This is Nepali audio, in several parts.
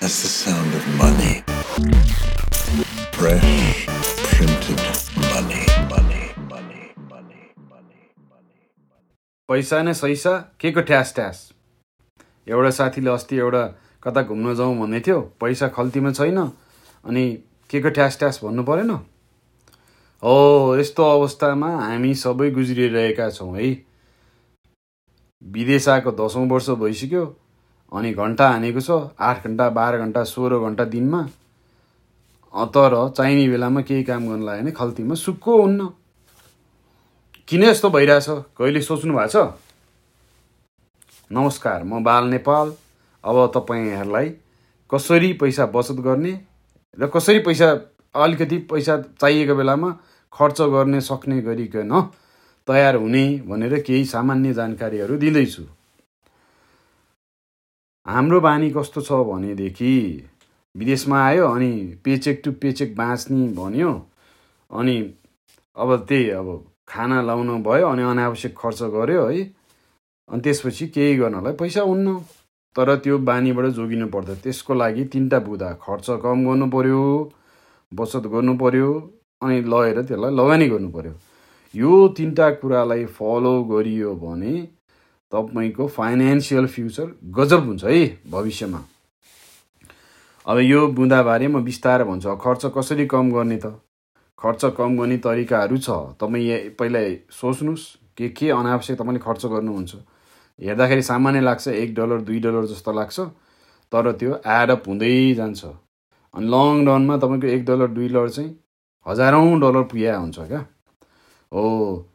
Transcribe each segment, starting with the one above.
That's the sound of money. Fresh printed money. Money. Money. Money. Money. Money. पैसा नै सैसा के को ठ्यास ठ्यास एउटा साथीले अस्ति एउटा कता घुम्न जाउँ भन्दै थियो पैसा खल्तीमा छैन अनि के को ठ्यास ठ्यास भन्नु परेन हो यस्तो अवस्थामा हामी सबै गुज्रिरहेका छौँ है विदेश आएको दसौँ वर्ष भइसक्यो अनि घन्टा हानेको छ आठ घन्टा बाह्र घन्टा सोह्र घन्टा दिनमा। तर चाहिने बेलामा केही काम गर्नु लाग्यो भने खल्तीमा सुक्को हुन्न। किन यस्तो भइरहेछ? कहिले सोच्नु भएको छ? नमस्कार म बाल नेपाल। अब तपाईँहरूलाई कसरी पैसा बचत गर्ने र कसरी पैसा अलिकति पैसा चाहिएको बेलामा खर्च गर्ने सक्ने गरिकन तयार हुने भनेर केही सामान्य जानकारीहरू दिँदैछु। हाम्रो बानी कस्तो छ भनेदेखि विदेशमा आयो अनि पेचेक टु पेचेक बाँच्ने भन्यो। अनि अब त्यही अब खाना लाउनु भयो अनि अनावश्यक खर्च गर्यो है। अनि त्यसपछि केही गर्नलाई पैसा हुन्न तर त्यो बानीबाट जोगिनु पर्छ त्यसको लागि तिनवटा बुधा खर्च कम गर्नु पर्यो बचत गर्नु पर्यो अनि लगेर त्यसलाई लगानी गर्नु पर्यो। यो तिनवटा कुरालाई फलो गरियो भने तपाईँको फाइनेन्सियल फ्युचर गजब हुन्छ है भविष्यमा। अब यो बुँदाबारे म बिस्तारै भन्छु खर्च कसरी कम गर्ने त? खर्च कम गर्ने तरिकाहरू छ। तपाईँ यहाँ पहिला सोच्नुहोस् के के अनावश्यक तपाईँले खर्च गर्नुहुन्छ। हेर्दाखेरि सामान्य लाग्छ एक डलर दुई डलर जस्तो लाग्छ तर त्यो एडअप हुँदै जान्छ। अनि लङ रनमा तपाईँको एक डलर दुई डलर चाहिँ हजारौँ डलर पुगेको हुन्छ क्या? हो।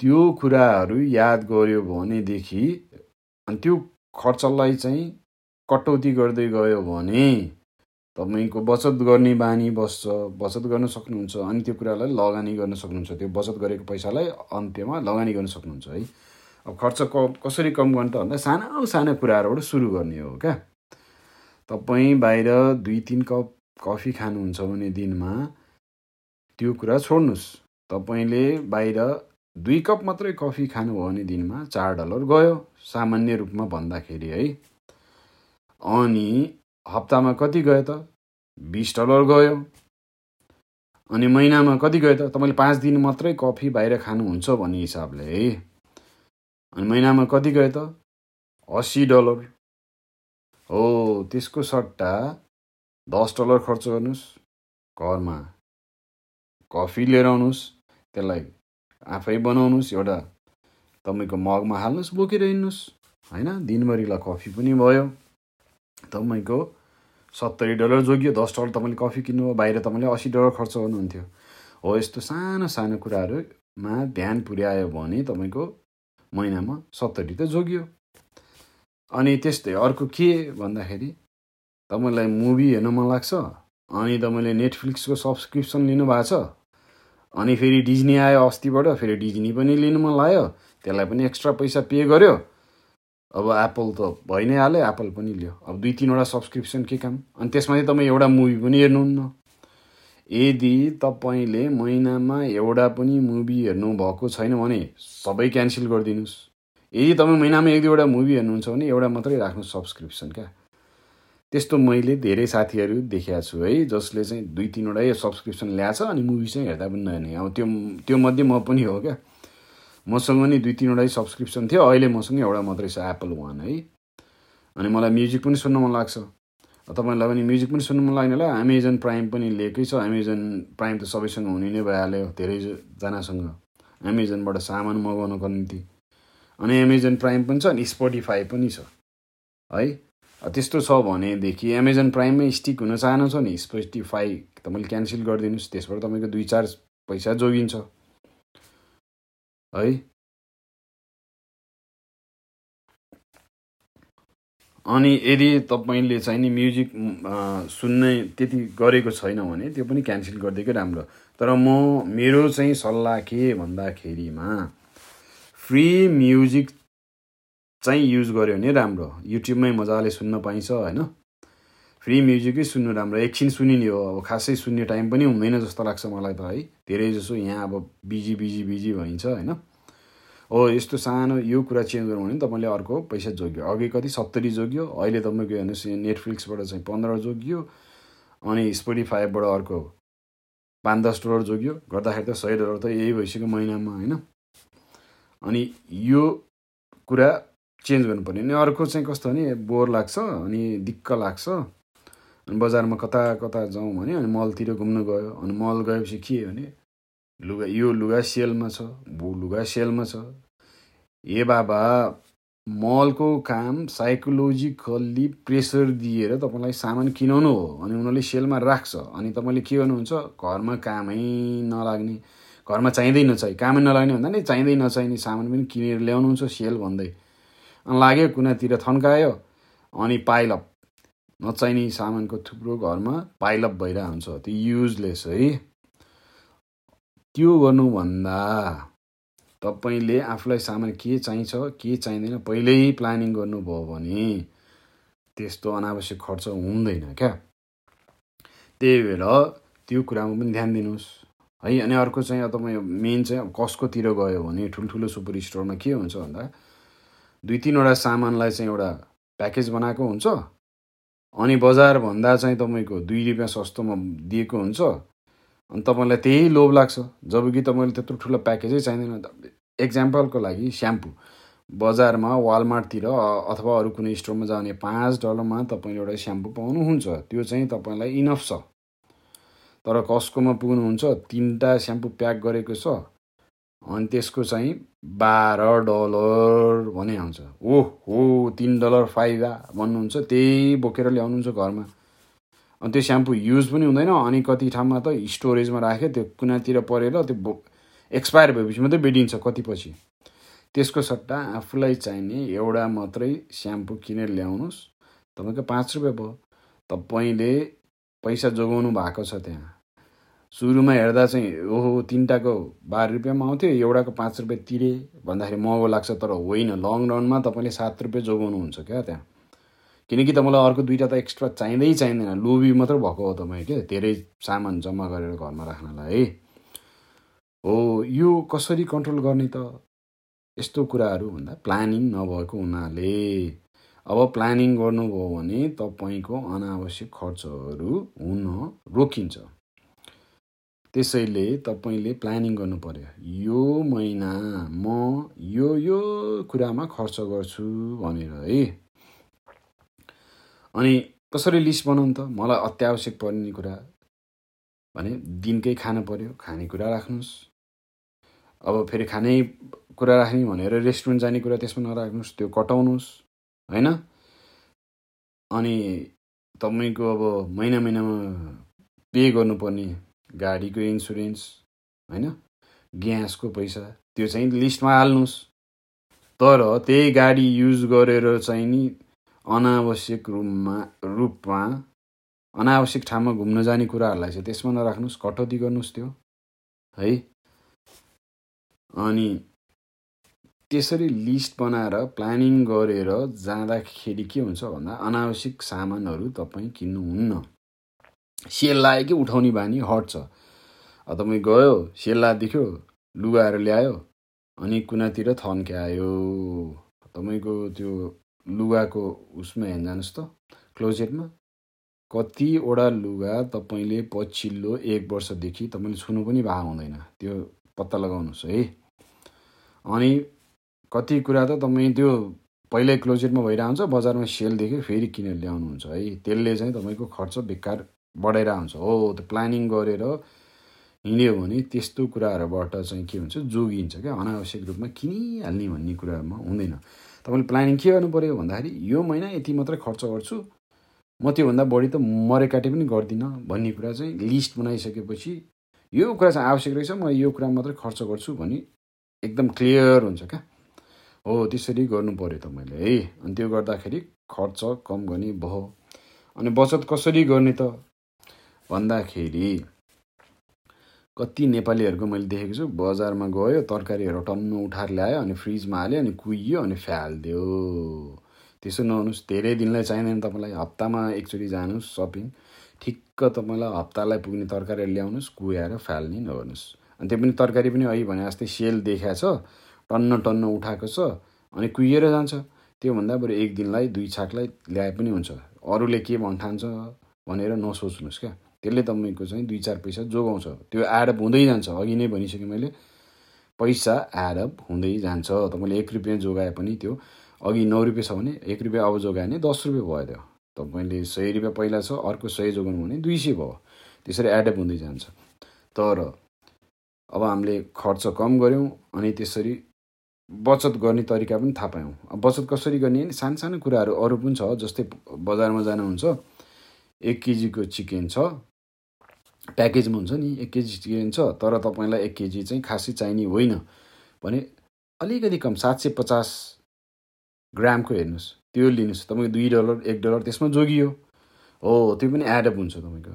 त्यो कुराहरू याद गऱ्यो भनेदेखि अनि त्यो खर्चलाई चाहिँ कटौती गर्दै गयो भने तपाईँको बचत गर्ने बानी बस्छ बचत गर्न सक्नुहुन्छ अनि त्यो कुरालाई लगानी गर्न सक्नुहुन्छ। त्यो बचत गरेको पैसालाई अन्त्यमा लगानी गर्न सक्नुहुन्छ है। अब खर्च क कसरी कम गर्नु त भन्दा सानो सानो कुराहरूबाट सुरु गर्ने हो क्या। तपाईँ बाहिर दुई तिन कप कफी खानुहुन्छ भने दिनमा त्यो कुरा छोड्नुहोस्। तपाईँले बाहिर दुई कप मात्रै कफी खानुभयो भने दिनमा चार डलर गयो सामान्य रूपमा भन्दाखेरि है। अनि हप्तामा कति गयो त? बिस डलर गयो। अनि महिनामा कति गयो त? तपाईँले पाँच दिन मात्रै कफी बाहिर खानुहुन्छ भन्ने हिसाबले है। अनि महिनामा कति गयो त? असी डलर। हो त्यसको सट्टा दस डलर खर्च गर्नुहोस्। घरमा कफी लिएर आउनुहोस्। त्यसलाई आफै बनाउनुहोस् एउटा तपाईँको मगमा हाल्नुहोस् बोकेर हिँड्नुहोस् होइन? दिनभरिलाई कफी पनि भयो। तपाईँको सत्तरी डलर जोगियो दस डलर तपाईँले कफी किन्नुभयो बाहिर तपाईँले असी डलर खर्च गर्नुहुन्थ्यो। हो यस्तो सानो सानो कुराहरूमा ध्यान पुर्यायो भने तपाईँको महिनामा सत्तरी त जोगियो। अनि त्यस्तै अर्को के भन्दाखेरि तपाईँलाई मुभी हेर्न मन लाग्छ? अनि तपाईँले नेटफ्लिक्सको सब्सक्रिप्सन लिनुभएको छ? अनि फेरि डिज्नी आयो अस्तिबाट फेरि डिज्नी पनि लिनु मन लाग्यो। त्यसलाई पनि एक्स्ट्रा पैसा पे गर्यो। अब एप्पल त भइ नै हाल्यो एप्पल पनि लियो। अब दुई तिनवटा सब्सक्रिप्सन के काम? अनि त्यसमा चाहिँ तपाईँ एउटा मुभी पनि हेर्नुहुन्न। यदि तपाईँले महिनामा एउटा पनि मुभी हेर्नु भएको छैन भने सबै क्यान्सल गरिदिनुहोस्। यदि तपाईँ महिनामा एक दुईवटा मुभी हेर्नुहुन्छ भने एउटा मात्रै राख्नु सब्सक्रिप्सन क्या। त्यस्तो मैले धेरै साथीहरू देखेको छु है जसले चाहिँ दुई तिनवटै सब्सक्रिप्सन ल्याएको छ अनि मुभी चाहिँ हेर्दा पनि नहेर्ने। अब त्यो त्यो मध्ये म पनि हो क्या। मसँग नि दुई तिनवटै सब्सक्रिप्सन थियो। अहिले मसँग एउटा मात्रै छ एप्पल वान है। अनि मलाई म्युजिक पनि सुन्न मन लाग्छ। तपाईँलाई पनि म्युजिक पनि सुन्नु मन लाग्नेलाई एमाजोन प्राइम पनि लिएकै छ। एमाजोन प्राइम त सबैसँग हुने नै भइहाल्यो धेरैजनासँग। एमाजोनबाट सामान मगाउनको निम्ति। अनि एमाजोन प्राइम पनि छ अनि स्पोटिफाई पनि छ है। त्यस्तो छ भनेदेखि एमाजोन प्राइममै स्टिक हुन चाहनुहुन्छ भने स्पोटिफाई तपाईँले क्यान्सल गरिदिनुहोस् त्यसबाट तपाईँको दुई चार पैसा जोगिन्छ। है? अनि यदि तपाईँले चाहिँ नि म्युजिक सुन्ने त्यति गरेको छैन भने त्यो पनि क्यान्सल गरिदिएकै राम्रो। तर म मेरो चाहिँ सल्लाह के भन्दाखेरिमा फ्री म्युजिक चाहिँ युज गऱ्यो भने राम्रो युट्युबमै मजाले सुन्न पाइन्छ होइन? फ्री म्युजिकै सुन्नु राम्रो एकछिन सुनिने हो अब खासै सुन्ने टाइम पनि हुँदैन जस्तो लाग्छ मलाई त है? धेरै जसो यहाँ अब बिजी बिजी बिजी भइन्छ होइन? हो यस्तो सानो यो कुरा चेन्ज गर्नु भने तपाईँले अर्को पैसा जोग्यो। अघि कति? सत्तरी जोग्यो। अहिले तपाईँको हेर्नुहोस् नेटफ्लिक्सबाट चाहिँ पन्ध्र जोग्यो अनि स्पोटिफाईबाट अर्को पाँच दस डलर जोग्यो। गर्दाखेरि त सय डलर त यही भइसक्यो महिनामा होइन? अनि यो कुरा चेन्ज गर्नुपर्ने। अनि अर्को चाहिँ कस्तो भने बोर लाग्छ अनि दिक्क लाग्छ। अनि बजारमा कता कता जाउँ भने अनि मलतिर घुम्न गयो अनि मल गएपछि के भने लुगा यो लुगा सेलमा छ बु लुगा सेलमा छ। ए बाबा मलको काम साइकोलोजिकल्ली प्रेसर दिएर तपाईँलाई सामान किनाउनु हो अनि उनीहरूले सेलमा राख्छ। अनि तपाईँले के गर्नुहुन्छ घरमा कामै नलाग्ने घरमा चाहिँदै नचाहि कामै नलाग्ने भन्दा नि चाहिँदै नचाहिने सामान पनि किनेर ल्याउनुहुन्छ सेल भन्दै। लाग्यो कुनातिर थन्कायो अनि पाइलअप नचाहिने सामानको थुप्रो घरमा पाइलअप भइरहेको हुन्छ त्यो युजलेस है। त्यो गर्नुभन्दा तपाईँले आफूलाई सामान के चाहिन्छ के चाहिँदैन पहिल्यै प्लानिङ गर्नुभयो भने त्यस्तो अनावश्यक खर्च हुँदैन क्या। त्यही भएर त्यो कुरामा पनि ध्यान दिनुहोस्। है अनि अर्को चाहिँ तपाईँ मेन चाहिँ अब कसकोतिर गयो भने ठुल्ठुलो सुपर स्टोरमा के हुन्छ भन्दा दुई तिनवटा सामानलाई चाहिँ एउटा प्याकेज बनाएको हुन्छ। अनि बजारभन्दा चाहिँ तपाईँको दुई रुपियाँ सस्तोमा दिएको हुन्छ। अनि तपाईँलाई त्यही लोभ लाग्छ। जब कि तपाईँले त्यत्रो ठुलो प्याकेजै चाहिँदैन। एक्जाम्पलको लागि स्याम्पू बजारमा वालमार्टतिर अथवा अरू कुनै स्टोरमा जाने पाँच डलरमा तपाईँले एउटा स्याम्पू पाउनुहुन्छ। त्यो चाहिँ तपाईँलाई इनफ छ। तर कसकोमा पुग्नुहुन्छ? तिनवटा स्याम्पू प्याक गरेको छ। अनि त्यसको चाहिँ बाह्र डलर भने आउँछ। ओह हो तिन डलर फाइदा भन्नुहुन्छ त्यही बोकेर ल्याउनुहुन्छ घरमा। अनि त्यो स्याम्पू युज पनि हुँदैन अनि कति ठाउँमा त स्टोरेजमा राख्यो त्यो कुनातिर परेर त्यो एक्सपायर भएपछि मात्रै बेडिन्छ कति पछि त्यसको सट्टा आफूलाई चाहिने एउटा मात्रै स्याम्पू किनेर ल्याउनुहोस्। तपाईँको पाँच रुपियाँ भयो। तपाईँले पैसा जोगाउनु भएको छ त्यहाँ। सुरुमा हेर्दा चाहिँ ओहो तिनवटाको बाह्र रुपियाँमा आउँथ्यो एउटाको पाँच रुपियाँ तिरे। भन्दाखेरि महँगो लाग्छ तर होइन लङ रनमा तपाईँले सात रुपियाँ जोगाउनुहुन्छ क्या त्यहाँ। किनकि तपाईँलाई अर्को दुइटा त एक्स्ट्रा चाहिँदै चाहिँदैन। लोभी मात्रै भएको हो तपाईँ क्या धेरै सामान जम्मा गरेर घरमा राख्नलाई है? हो यो कसरी कन्ट्रोल गर्ने त? यस्तो कुराहरू भन्दा प्लानिङ नभएको हुनाले। अब प्लानिङ गर्नुभयो भने तपाईँको अनावश्यक खर्चहरू हुन रोकिन्छ। त्यसैले तपाईँले प्लानिङ गर्नु पर्यो। यो महिना म यो यो कुरामा खर्च गर्छु भनेर है। अनि कसरी लिस्ट बनाउनु त? मलाई अत्यावश्यक पर्ने कुरा भने दिनकै खानु पर्यो खानेकुरा राख्नुहोस्। अब फेरि खाने कुरा राख्ने भनेर रेस्टुरेन्ट जाने कुरा त्यसमा नराख्नुहोस् त्यो कटाउनुहोस् होइन? अनि तपाईँको अब महिना महिनामा पे गर्नुपर्ने गाडीको इन्सुरेन्स होइन? ग्यासको पैसा त्यो चाहिँ लिस्टमा हाल्नुहोस्। तर त्यही गाडी युज गरेर चाहिँ नि अनावश्यक रूपमा रूपमा अनावश्यक ठाउँमा घुम्न जाने कुराहरूलाई चाहिँ त्यसमा नराख्नुहोस् कटौती गर्नुहोस् त्यो है? अनि त्यसरी लिस्ट बनाएर प्लानिङ गरेर जाँदाखेरि के हुन्छ भन्दा अनावश्यक सामानहरू तपाईँ किन्नुहुन्न। सेल लाग्यो कि उठाउने बानी हट्छ। अब तपाईँ गयो सेल देख्यो लुगाहरू ल्यायो अनि कुनातिर थन्क्यायो। तपाईँको त्यो लुगाको उसमा हेर्न जानुहोस् त क्लोजेटमा। कतिवटा लुगा तपाईँले पछिल्लो एक वर्षदेखि तपाईँले छुनु पनि भएको हुँदैन। त्यो पत्ता लगाउनुहोस् है। अनि कति कुरा त तपाईँ त्यो पहिल्यै क्लोजेटमा भइरहेको हुन्छ बजारमा सेल फेरि किनेर ल्याउनुहुन्छ है। त्यसले चाहिँ तपाईँको खर्च बेकार बढाइरहेको हुन्छ हो त्यो प्लानिङ गरेर हिँड्यो भने त्यस्तो कुराहरूबाट चाहिँ के हुन्छ जोगिन्छ क्या। अनावश्यक रूपमा किनिहाल्ने भन्ने कुरामा हुँदैन। तपाईँले प्लानिङ के गर्नु पऱ्यो भन्दाखेरि यो महिना यति मात्रै खर्च गर्छु। म त्योभन्दा बढी त मरे काटे पनि गर्दिनँ भन्ने कुरा चाहिँ लिस्ट बनाइसकेपछि यो कुरा चाहिँ आवश्यक रहेछ म यो कुरा मात्रै खर्च गर्छु भने एकदम क्लियर हुन्छ क्या। हो त्यसरी गर्नु पऱ्यो तपाईँले है। अनि त्यो गर्दाखेरि खर्च कम गर्ने भयो। अनि बचत कसरी गर्ने त? भन्दाखेरि कति नेपालीहरूको मैले देखेको छु बजारमा गयो तरकारीहरू टन्न उठाएर ल्यायो अनि फ्रिजमा हाल्यो अनि कुहियो अनि फ्यालिदियो। त्यसो नहुनुहोस् धेरै दिनलाई चाहिँदैन तपाईँलाई। हप्तामा एकचोटि जानुहोस् सपिङ। ठिक्क तपाईँलाई हप्तालाई पुग्ने तरकारीहरू ल्याउनुहोस् कुहाएर फाल्ने नगर्नुहोस् अनि त्यो पनि तरकारी पनि अहिले भने जस्तै सेल देखाएको छ टन्न टन्न उठाएको छ अनि कुहिएर जान्छ। त्योभन्दा बरु एक दिनलाई दुई छाकलाई ल्याए पनि हुन्छ। अरूले के भन्ठान्छ भनेर नसोच्नुहोस् क्या। त्यसले तपाईँको चाहिँ दुई चार पैसा जोगाउँछ। त्यो एडअप हुँदै जान्छ। अघि नै भनिसकेँ मैले पैसा एडअप हुँदै जान्छ। तपाईँले एक रुपियाँ जोगाए पनि त्यो। अघि नौ रुपियाँ छ भने एक रुपियाँ अब जोगायो भने दस रुपियाँ भयो त्यो। तपाईँले सय रुपियाँ पहिला छ अर्को सय जोगाउनु भने दुई सय भयो। त्यसरी एडअप हुँदै जान्छ। तर अब हामीले खर्च कम गऱ्यौँ अनि त्यसरी बचत गर्ने तरिका पनि थाहा पायौँ। अब बचत कसरी गर्ने नि सानो सानो कुराहरू अरू पनि छ। जस्तै बजारमा जानुहुन्छ एक केजीको चिकन छ प्याकेजमा हुन्छ नि एक केजी चिकन छ तर तपाईँलाई एक केजी चाहिँ खासै चाहिने होइन। भने अलिकति कम सात सय पचास ग्रामको हेर्नुहोस्। त्यो लिनुहोस्। तपाईँको दुई डलर एक डलर त्यसमा जोगियो। हो त्यो पनि एडअप हुन्छ तपाईँको।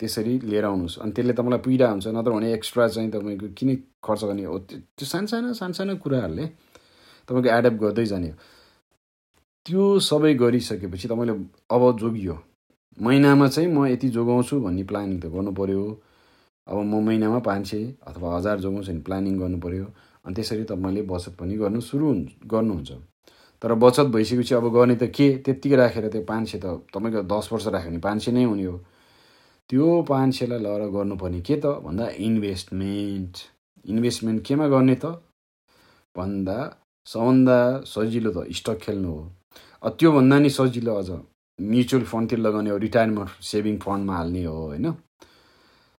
त्यसरी लिएर आउनुहोस्। अनि त्यसले तपाईँलाई पीडा हुन्छ नत्र भने एक्स्ट्रा चाहिँ तपाईँको किन खर्च गर्ने हो? त्यो सानो सानो सानो सानो कुराहरूले तपाईँको एडअप गर्दै जाने त्यो सबै गरिसकेपछि तपाईँले अब जोगियो। महिनामा चाहिँ म यति जोगाउँछु भन्ने प्लानिङ त गर्नु पऱ्यो अब म महिनामा पाँच सय अथवा हजार जोगाउँछु भने प्लानिङ गर्नु पऱ्यो अनि त्यसरी तपाईँले बचत पनि गर्नु सुरु गर्नुहुन्छ। तर बचत भइसकेपछि अब गर्ने त के? त्यत्तिकै राखेर त्यो पाँच सय त तपाईँको दस वर्ष राख्यो भने पाँच सय नै हुने हो। त्यो पाँच सयलाई लगेर गर्नुपर्ने के त? भन्दा इन्भेस्टमेन्ट इन्भेस्टमेन्ट केमा गर्ने त? भन्दा सबभन्दा सजिलो त स्टक खेल्नु हो। त्योभन्दा नि सजिलो अझ। म्युचुअल फन्डतिर लगाउने हो रिटायरमेन्ट सेभिङ फन्डमा हाल्ने हो होइन?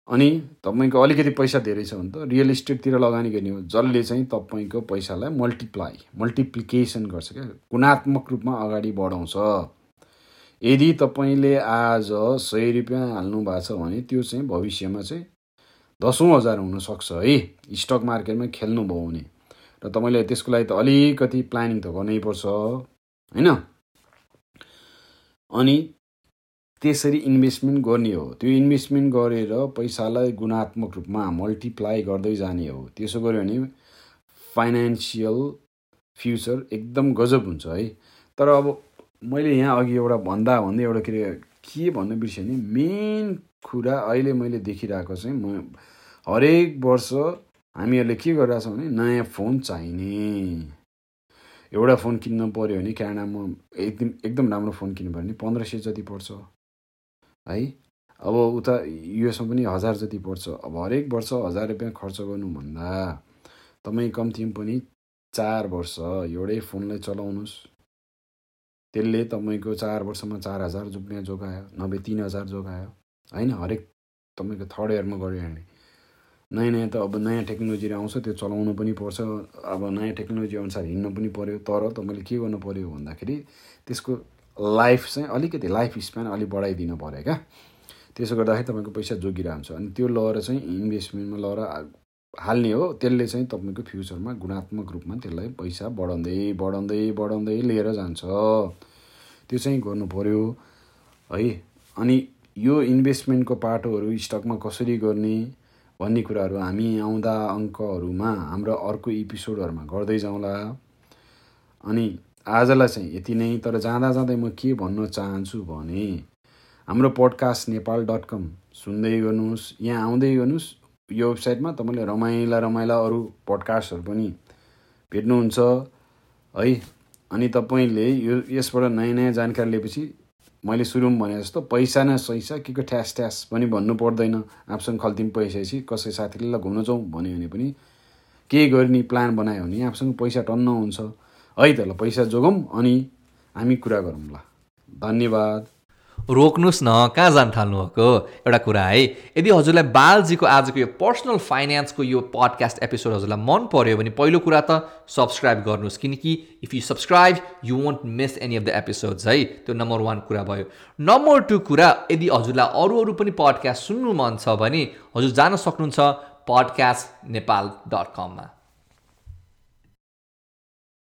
अनि तपाईँको अलिकति पैसा धेरै छ भने त रियल इस्टेटतिर लगानी गर्ने हो जसले चाहिँ तपाईँको पैसालाई मल्टिप्लाई मल्टिप्लिकेसन गर्छ क्या। गुणात्मक रूपमा अगाडि बढाउँछ। यदि तपाईँले आज सय रुपियाँ हाल्नु भएको छ भने त्यो चाहिँ भविष्यमा चाहिँ दसौँ हजार हुनसक्छ है? स्टक मार्केटमा खेल्नुभयो भने। र तपाईँले त्यसको लागि त अलिकति प्लानिङ त गर्नैपर्छ होइन? अनि त्यसरी इन्भेस्टमेन्ट गर्ने हो। त्यो इन्भेस्टमेन्ट गरेर पैसालाई गुणात्मक रूपमा मल्टिप्लाई गर्दै जाने हो। त्यसो गऱ्यो भने फाइनेन्सियल फ्युचर एकदम गजब हुन्छ है। तर अब मैले यहाँ अघि एउटा भन्दा भन्दै एउटा के अरे के भन्नु बिर्सेँ भने मेन कुरा अहिले मैले देखिरहेको चाहिँ म हरेक वर्ष हामीहरूले के गरिरहेछौँ भने नयाँ फोन चाहिने। एउटा फोन किन्नु पऱ्यो भने क्यानाडामा एकदम एकदम राम्रो फोन किन्नु पऱ्यो भने पन्ध्र सय जति पर्छ। है? अब उता युएसमा पनि हजार जति पर्छ। अब हरेक वर्ष हजार रुपियाँ खर्च गर्नुभन्दा तपाईँ कम्तीमा पनि चार वर्ष एउटै फोनलाई चलाउनुहोस्। त्यसले तपाईँको चार वर्षमा चार हजार रुपियाँ जोगायो नभए तिन हजार जोगायो। होइन? हरेक तपाईँको थर्ड इयरमा गऱ्यो भने। नयाँ नयाँ त अब नयाँ टेक्नोलोजी आउँछ त्यो चलाउनु पनि पर्छ। अब नयाँ टेक्नोलोजी अनुसार हिँड्नु पनि पऱ्यो तर तपाईँले के गर्नु पऱ्यो भन्दाखेरि त्यसको लाइफ चाहिँ अलिकति लाइफ स्प्यान अलिक बढाइदिनु पऱ्यो क्या। त्यसो गर्दाखेरि तपाईँको पैसा जोगिरहन्छ। अनि त्यो लगेर चाहिँ इन्भेस्टमेन्टमा लगेर हाल्ने हो। त्यसले चाहिँ तपाईँको फ्युचरमा गुणात्मक रूपमा त्यसलाई पैसा बढाउँदै बढाउँदै बढाउँदै लिएर जान्छ। त्यो चाहिँ गर्नु पऱ्यो है? अनि यो इन्भेस्टमेन्टको पाटोहरू स्टकमा कसरी गर्ने? भन्ने कुराहरू हामी आउँदा अङ्कहरूमा हाम्रो अर्को एपिसोडहरूमा गर्दै जाउँला। अनि आजलाई चाहिँ यति नै तर जाँदा जाँदै म के भन्न चाहन्छु भने हाम्रो पोडकास्ट नेपाल डट कम सुन्दै गर्नुहोस् यहाँ आउँदै गर्नुहोस्। यो वेबसाइटमा तपाईँले रमाइला रमाइला अरू पोडकास्टहरू पनि भेट्नुहुन्छ। है अनि तपाईँले यो यसबाट नयाँ नयाँ जानकारी लिएपछि मैले सुरुमा भने जस्तो पैसा न सैसा के को ठ्यास ठ्यास पनि भन्नु पर्दैन। आफूसँग खल्तीम पैसा पछि कसै साथीले ल घुम्न जाउँ भन्यो भने पनि के गर्ने प्लान बनायो भने आफूसँग पैसा टन्न हुन्छ। है त ल पैसा जोगौँ अनि हामी कुरा गरौँ ल। धन्यवाद। रोक्नुहोस् न कहाँ जान थाल्नुभएको? एउटा कुरा है यदि हजुरलाई बालजीको आजको यो पर्सनल फाइनेन्सको यो पडकास्ट एपिसोड हजुरलाई मन पर्यो भने पहिलो कुरा त सब्सक्राइब गर्नुहोस् किनकि if you subscribe you won't miss any of the episodes है। त्यो नम्बर वान कुरा भयो। नम्बर टू कुरा यदि हजुरलाई अरू अरू पनि पडकास्ट सुन्नु मन छ भने हजुर जान सक्नुहुन्छ पडकास्ट नेपाल डट कममा।